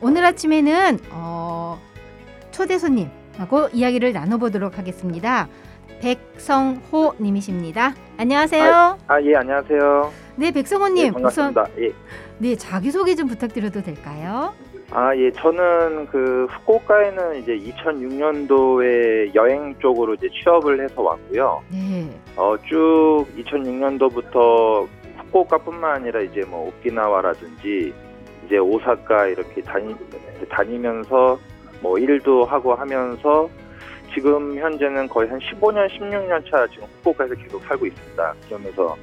오늘 아침에는 어, 초대 손님하고 이야기를 나눠보도록 하겠습니다. 백성호 님이십니다. 안녕하세요. 아, 예, 안녕하세요. 네, 백성호 님. 네, 우선 반갑습니다. 예. 네, 자기 소개 좀 부탁드려도 될까요? 아, 예, 저는 그 후쿠오카에는 이제 2006년도에 여행 쪽으로 이제 취업을 해서 왔고요. 네. 어, 쭉 2006년도부터 후쿠오카뿐만 아니라 이제 뭐 오키나와라든지 이제 오사카 이렇게 다니, 다니면서 뭐 일도 하고 하면서 지금 현재는 거의 한 15년, 16년 차 지금 후쿠오카에서 계속 살고 있습니다. 그러면서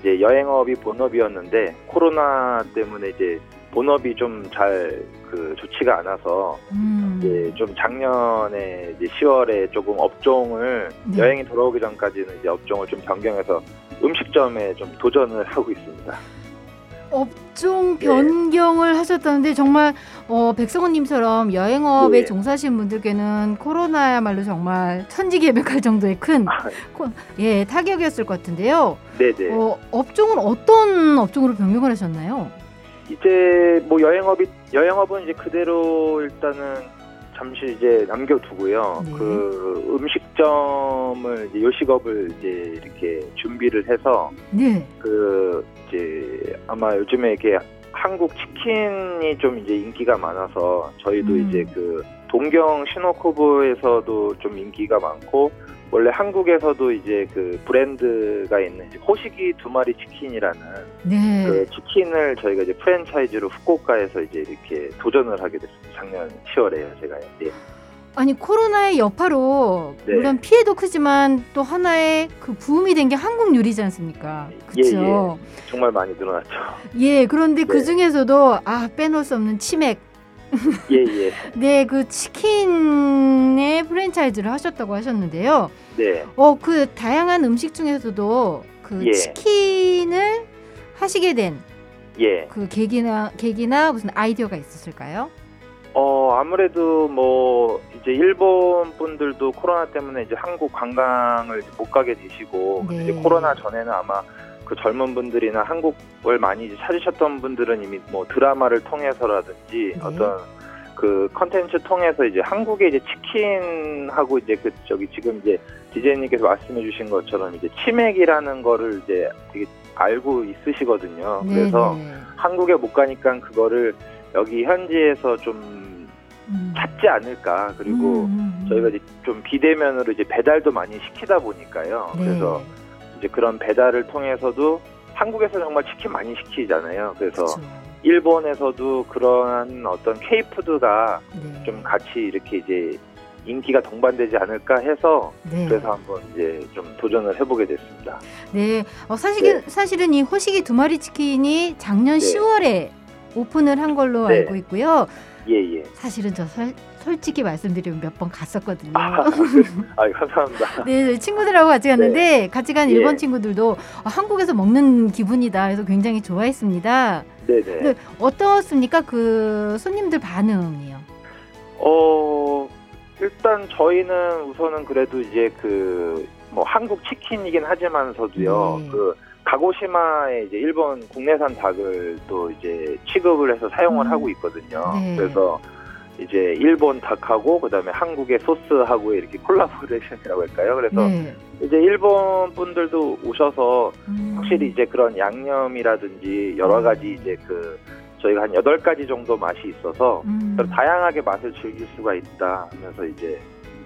이제 여행업이 본업이었는데 코로나 때문에 이제 본업이 좀 잘 그 좋지가 않아서 음. 이제 좀 작년에 이제 10월에 조금 업종을 네. 여행이 돌아오기 전까지는 이제 업종을 좀 변경해서 음식점에 좀 도전을 하고 있습니다. 업종 예. 변경을 하셨다는데 정말 어, 백성호님처럼 여행업에 예. 종사하시는 분들께는 코로나야말로 정말 천지개벽할 정도의 큰 아, 코- 예, 타격이었을 것 같은데요. 네네. 어, 업종은 어떤 업종으로 변경을 하셨나요? 이제 뭐 여행업이 여행업은 이제 그대로 일단은 잠시 이제 남겨두고요. 네. 그 음식점을 이제 요식업을 이제 이렇게 준비를 해서 네. 그 아마 요즘에 이게 한국 치킨이 좀 이제 인기가 많아서 저희도 음. 이제 그 동경 시노코브에서도 좀 인기가 많고 원래 한국에서도 이제 그 브랜드가 있는 호식이 두 마리 치킨이라는 네. 그 치킨을 저희가 이제 프랜차이즈로 후쿠오카에서 이제 이렇게 도전을 하게 됐습니다. 작년 10월에요, 제가요. 예. 아니 코로나의 여파로 네. 물론 피해도 크지만 또 하나의 그 부음이 된 게 한국 요리지 않습니까? 그렇죠. 정말 많이 늘어났죠. 예, 그런데 네. 그 중에서도 아 빼놓을 수 없는 치맥. 예, 예. 네, 그 치킨의 프랜차이즈를 하셨다고 하셨는데요. 네. 어, 그 다양한 음식 중에서도 그 예. 치킨을 하시게 된그 예. 계기나 계기나 무슨 아이디어가 있으실까요? 어, 아무래도 뭐 이제 일본 분들도 코로나 때문에 이제 한국 관광을 이제 못 가게 되시고 네. 이제 코로나 전에는 아마 그 젊은 분들이나 한국을 많이 이제 찾으셨던 분들은 이미 뭐 드라마를 통해서라든지 네. 어떤 그 컨텐츠 통해서 이제 한국의 이제 치킨하고 이제 그 저기 지금 이제 디제이님께서 말씀해 주신 것처럼 이제 치맥이라는 거를 이제 되게 알고 있으시거든요. 그래서 네, 네. 한국에 못 가니까 그거를 여기 현지에서 좀 음. 찾지 않을까. 그리고 음, 음, 저희가 이제 좀 비대면으로 이제 배달도 많이 시키다 보니까요. 네. 그래서 이제 그런 배달을 통해서도 한국에서 정말 치킨 많이 시키잖아요. 그래서 그쵸. 일본에서도 그러한 어떤 K푸드가 네. 좀 같이 이렇게 이제 인기가 동반되지 않을까 해서 네. 그래서 한번 이제 좀 도전을 해보게 됐습니다. 네. 어, 사실은 사실은 이 호식이 두 마리 치킨이 작년 네. 10월에 오픈을 한 걸로 네. 알고 있고요. 예, 예. 사실은 저 설, 솔직히 말씀드리면 몇 번 갔었거든요. 아, 아 감사합니다. 네, 저희 친구들하고 같이 갔는데 같이 간 예. 일본 친구들도 어, 한국에서 먹는 기분이다. 그래서 굉장히 좋아했습니다. 네네. 네, 어떻습니까? 그 손님들 반응이요. 어, 일단 저희는 우선은 그래도 이제 그, 뭐 한국 치킨이긴 하지만서도요, 네. 그, 가고시마에 이제 일본 국내산 닭을 또 이제 취급을 해서 사용을 음. 하고 있거든요. 네. 그래서 이제 일본 닭하고 그다음에 한국의 소스하고 이렇게 collaboration이라고 할까요? 그래서 네. 이제 일본 분들도 오셔서 음. 확실히 이제 그런 양념이라든지 여러 가지 이제 그 저희가 한 여덟 가지 정도 맛이 있어서 음. 다양하게 맛을 즐길 수가 있다 하면서 이제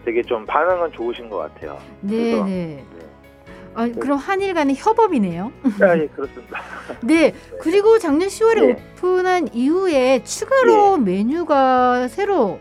되게 좀 반응은 좋으신 것 같아요. 네, 그래서- 네. 아, 그럼 한일 간의 협업이네요. 아, 예, 그렇습니다. 네. 그리고 작년 10월에 네. 오픈한 이후에 추가로 메뉴가 새로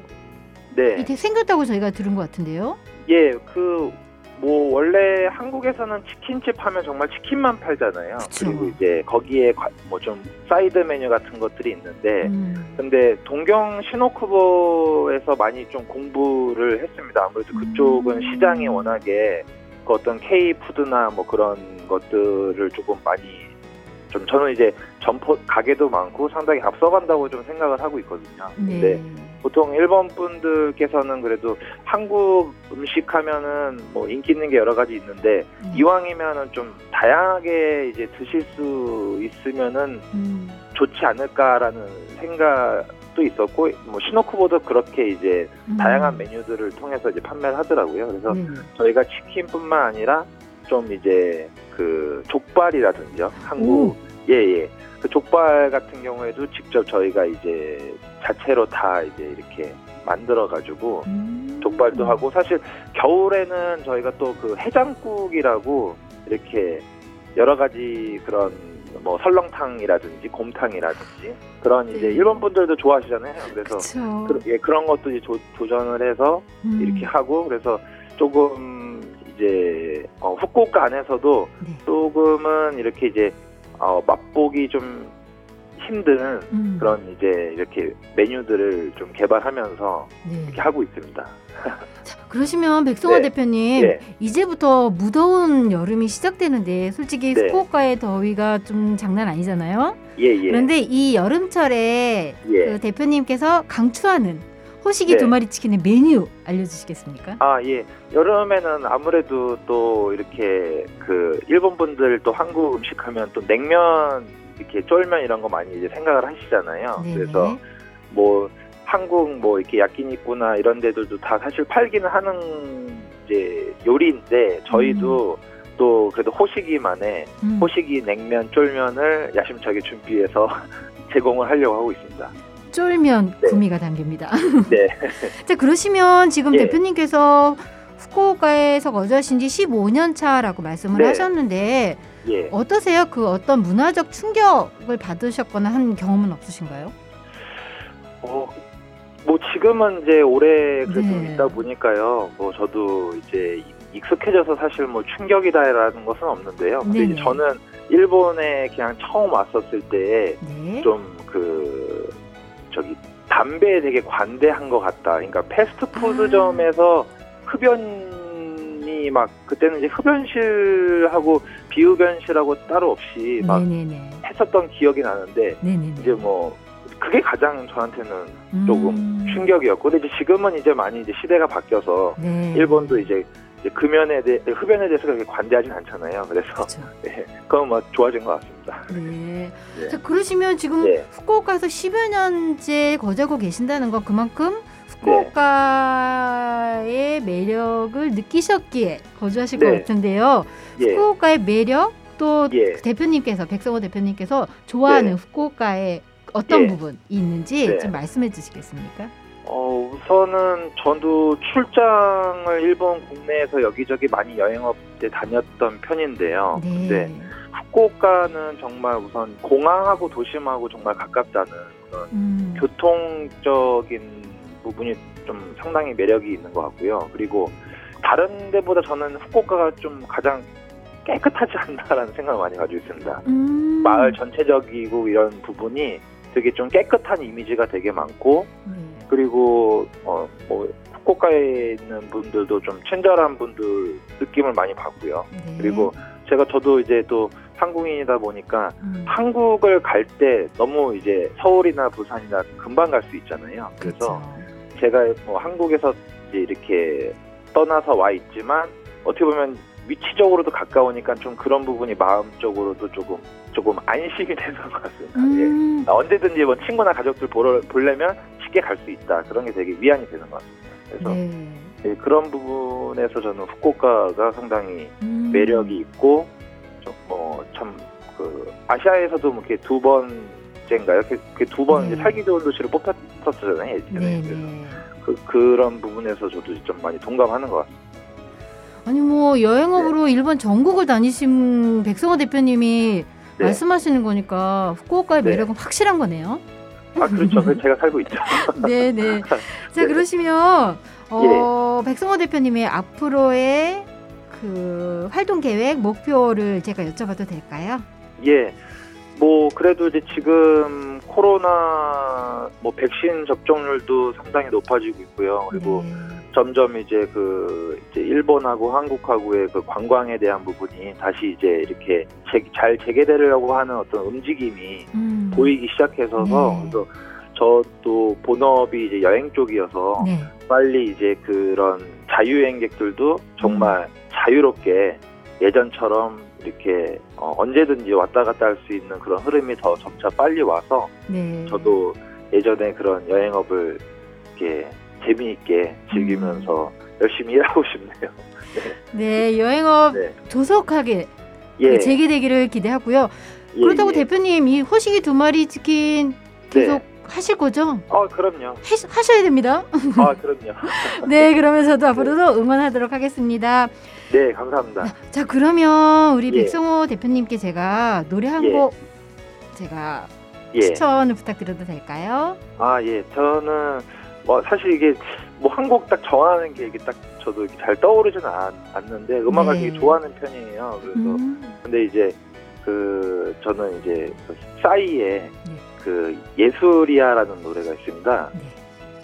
네. 이렇게 생겼다고 저희가 들은 것 같은데요. 예, 그 뭐 원래 한국에서는 치킨집 하면 정말 치킨만 팔잖아요. 그쵸. 그리고 이제 거기에 뭐 좀 사이드 메뉴 같은 것들이 있는데 음. 근데 동경 신오쿠보에서 많이 좀 공부를 했습니다. 아무래도 그쪽은 음. 시장이 워낙에 그 어떤 K 푸드나 뭐 그런 것들을 조금 많이 좀 저는 이제 점포 가게도 많고 상당히 앞서간다고 좀 생각을 하고 있거든요. 네. 근데 보통 일본 분들께서는 그래도 한국 음식 하면은 뭐 인기 있는 게 여러 가지 있는데 네. 이왕이면은 좀 다양하게 이제 드실 수 있으면은 음. 좋지 않을까라는 생각 도 있었고 뭐 시노쿠보도 그렇게 이제 음. 다양한 메뉴들을 통해서 이제 판매를 하더라고요. 그래서 네. 저희가 치킨뿐만 아니라 좀 이제 그 족발이라든지요. 한국 예예. 그 족발 같은 경우에도 직접 저희가 이제 자체로 다 이제 이렇게 만들어 가지고 음. 족발도 하고 사실 겨울에는 저희가 또 그 해장국이라고 이렇게 여러 가지 그런 뭐 설렁탕이라든지 곰탕이라든지 그런 이제 네. 일본 분들도 좋아하시잖아요. 그래서. 그, 예, 그런 것도 이제 도, 도전을 해서 음. 이렇게 하고 그래서 조금 이제 어, 후쿠오카 안에서도 네. 조금은 이렇게 이제 어, 맛보기 좀 힘든 음. 그런 이제 이렇게 메뉴들을 좀 개발하면서 네. 이렇게 하고 있습니다. 자, 그러시면 백성화 네. 대표님 네. 이제부터 무더운 여름이 시작되는데 솔직히 네. 후쿠오카의 더위가 좀 장난 아니잖아요. 예, 예. 그런데 이 여름철에 예. 그 대표님께서 강추하는 호식이 네. 두 마리 치킨의 메뉴 알려주시겠습니까? 아, 예. 여름에는 아무래도 또 이렇게 그 일본 분들 또 한국 음식 하면 또 냉면 이렇게 쫄면 이런 거 많이 이제 생각을 하시잖아요. 네네. 그래서 뭐 한국 뭐 이렇게 야끼니쿠나 이런 데들도 다 사실 팔기는 하는 이제 요리인데 저희도 또 그래도 호식이만의 음. 호식이 냉면 쫄면을 야심차게 준비해서 제공을 하려고 하고 있습니다. 쫄면 네. 구미가 담깁니다. 네. 자 그러시면 지금 예. 대표님께서 후쿠오카에서 거주하신 지 15년 차라고 말씀을 네. 하셨는데 예. 어떠세요? 그 어떤 문화적 충격을 받으셨거나 한 경험은 없으신가요? 어, 뭐 지금은 이제 오래 그래도 네. 있다 보니까요. 뭐 저도 이제 익숙해져서 사실 뭐 충격이다라는 것은 없는데요. 근데. 이제 저는 일본에 그냥 처음 왔었을 때 네. 좀그 저기 담배에 되게 관대한 것 같다. 그러니까 패스트푸드점에서 흡연 이막 그때는 이제 흡연실하고 비흡연실하고 따로 없이 막 네네네. 했었던 기억이 나는데 네네네. 이제 뭐 그게 가장 저한테는 음. 조금 충격이었고 근데 이제 지금은 이제 많이 이제 시대가 바뀌어서 네. 일본도 이제, 이제 금연에 대해 흡연에 대해서 그렇게 관대하진 않잖아요. 그래서 그렇죠. 네, 그건 뭐 좋아진 것 같습니다. 네. 네. 자 그러시면 지금 네. 후쿠오카에서 10여 년째 거주하고 계신다는 건 그만큼 네. 후쿠오카의 매력을 느끼셨기에 거주하실 것 네. 같은데요. 예, 후쿠오카의 매력 또 예. 대표님께서 백성호 대표님께서 좋아하는 네. 후쿠오카의 어떤 예. 부분이 있는지 네. 좀 말씀해 주시겠습니까? 어, 우선은 저도 출장을 일본 국내에서 여기저기 많이 여행업 때 다녔던 편인데요. 네. 근데 후쿠오카는 정말 우선 공항하고 도심하고 정말 가깝다는 그런 음. 교통적인 부분이 좀 상당히 매력이 있는 것 같고요. 그리고 다른 데보다 저는 후쿠오카가 좀 가장 깨끗하지 않나라는 생각을 많이 가지고 있습니다. 음. 마을 전체적이고 이런 부분이 되게 좀 깨끗한 이미지가 되게 많고 네. 그리고 어 뭐 후쿠오카에 있는 분들도 좀 친절한 분들 느낌을 많이 받고요. 네. 그리고 제가 저도 이제 또 한국인이다 보니까 음. 한국을 갈 때 너무 이제 서울이나 부산이나 금방 갈 수 있잖아요. 그래서 그렇죠. 제가 뭐 한국에서 이렇게 떠나서 와 있지만 어떻게 보면 위치적으로도 가까우니까 좀 그런 부분이 마음적으로도 조금 조금 안심이 되는 것 같습니다. 예. 음. 언제든지 뭐 친구나 가족들 보러 보려면 쉽게 갈 수 있다 그런 게 되게 위안이 되는 것 같습니다. 그래서 네. 예, 그런 부분에서 저는 후쿠오카가 상당히 음. 매력이 있고 뭐참 그 아시아에서도 뭐 이렇게 두번 째인가요? 이렇게 두번 네. 살기 좋은 도시로 뽑혔었잖아요 예전에. 네, 네. 그 그런 부분에서 저도 좀 많이 동감하는 것 같습니다. 아니 뭐 여행업으로 일본 전국을 다니신 백성호 대표님이 네. 말씀하시는 거니까 후쿠오카의 네. 매력은 확실한 거네요. 아 그렇죠. 제가 살고 있죠. 네, 네. 자 네. 그러시면 어, 백성호 대표님의 앞으로의 그 활동 계획 목표를 제가 여쭤봐도 될까요? 예. 뭐 그래도 이제 지금 코로나 뭐 백신 접종률도 상당히 높아지고 있고요. 그리고 네. 점점 이제 그 이제 일본하고 한국하고의 그 관광에 대한 부분이 다시 이제 이렇게 재, 잘 재개되려고 하는 어떤 움직임이 음. 보이기 시작해서서 네. 그래서 저도 본업이 이제 여행 쪽이어서 네. 빨리 이제 그런 자유여행객들도 정말 자유롭게 예전처럼 이렇게 어, 언제든지 왔다 갔다 할 수 있는 그런 흐름이 더 점차 빨리 와서 네. 저도 예전에 그런 여행업을 이렇게 재미있게 즐기면서 열심히 일하고 싶네요. 네, 여행업 네. 조속하게 예. 그 재개되기를 기대하고요. 예, 그렇다고 예. 대표님 이 호식이 두 마리 치킨 계속 네. 하실 거죠? 어, 그럼요. 하, 하셔야 됩니다. 아, 그럼요. 네, 그러면 저도 앞으로도 응원하도록 하겠습니다. 네, 감사합니다. 자, 그러면 우리 예. 백성호 대표님께 제가 노래 한 예. 곡 제가 예. 추천을 부탁드려도 될까요? 아, 예. 저는 뭐 사실 이게 뭐 한 곡 딱 정하는 게 이게 딱 저도 잘 떠오르지는 않, 않는데 음악을 네. 되게 좋아하는 편이에요. 그래서 음, 근데 이제 그 저는 이제 그 싸이의 네. 그 예술이야라는 노래가 있습니다. 네.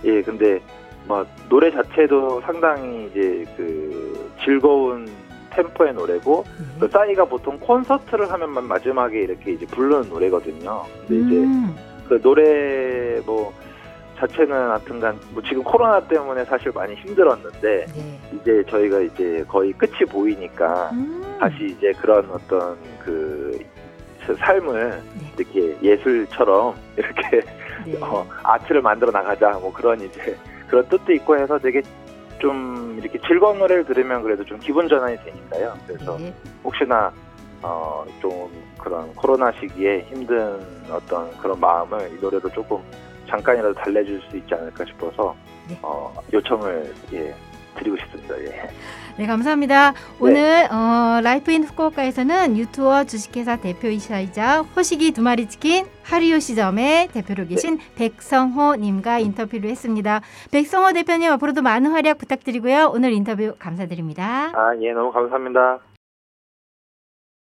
예, 근데 뭐 노래 자체도 상당히 이제 그 즐거운 템포의 노래고 그 네. 싸이가 보통 콘서트를 하면만 마지막에 이렇게 이제 부르는 노래거든요. 근데 이제 음, 그 노래 뭐 자체는 하여튼간 뭐 지금 코로나 때문에 사실 많이 힘들었는데 네. 이제 저희가 이제 거의 끝이 보이니까 음, 다시 이제 그런 어떤 그 삶을 네. 이렇게 예술처럼 이렇게 네. 어, 아트를 만들어 나가자 뭐 그런 이제 그런 뜻도 있고 해서 되게 좀 이렇게 즐거운 노래를 들으면 그래도 좀 기분 전환이 되니까요. 그래서 네. 혹시나 어, 좀 그런 코로나 시기에 힘든 어떤 그런 마음을 이 노래로 조금 잠깐이라도 달래줄 수 있지 않을까 싶어서 네. 어, 요청을 예, 드리고 싶습니다. 예. 네, 감사합니다. 오늘 어, Life in 후쿠오카에서는 유투어 주식회사 대표이사이자 호식이 두 마리 치킨 하루요시점의 대표로 계신 백성호 님과 인터뷰를 했습니다. 백성호 대표님 앞으로도 많은 활약 부탁드리고요. 오늘 인터뷰 감사드립니다. 아, 예, 너무 감사합니다.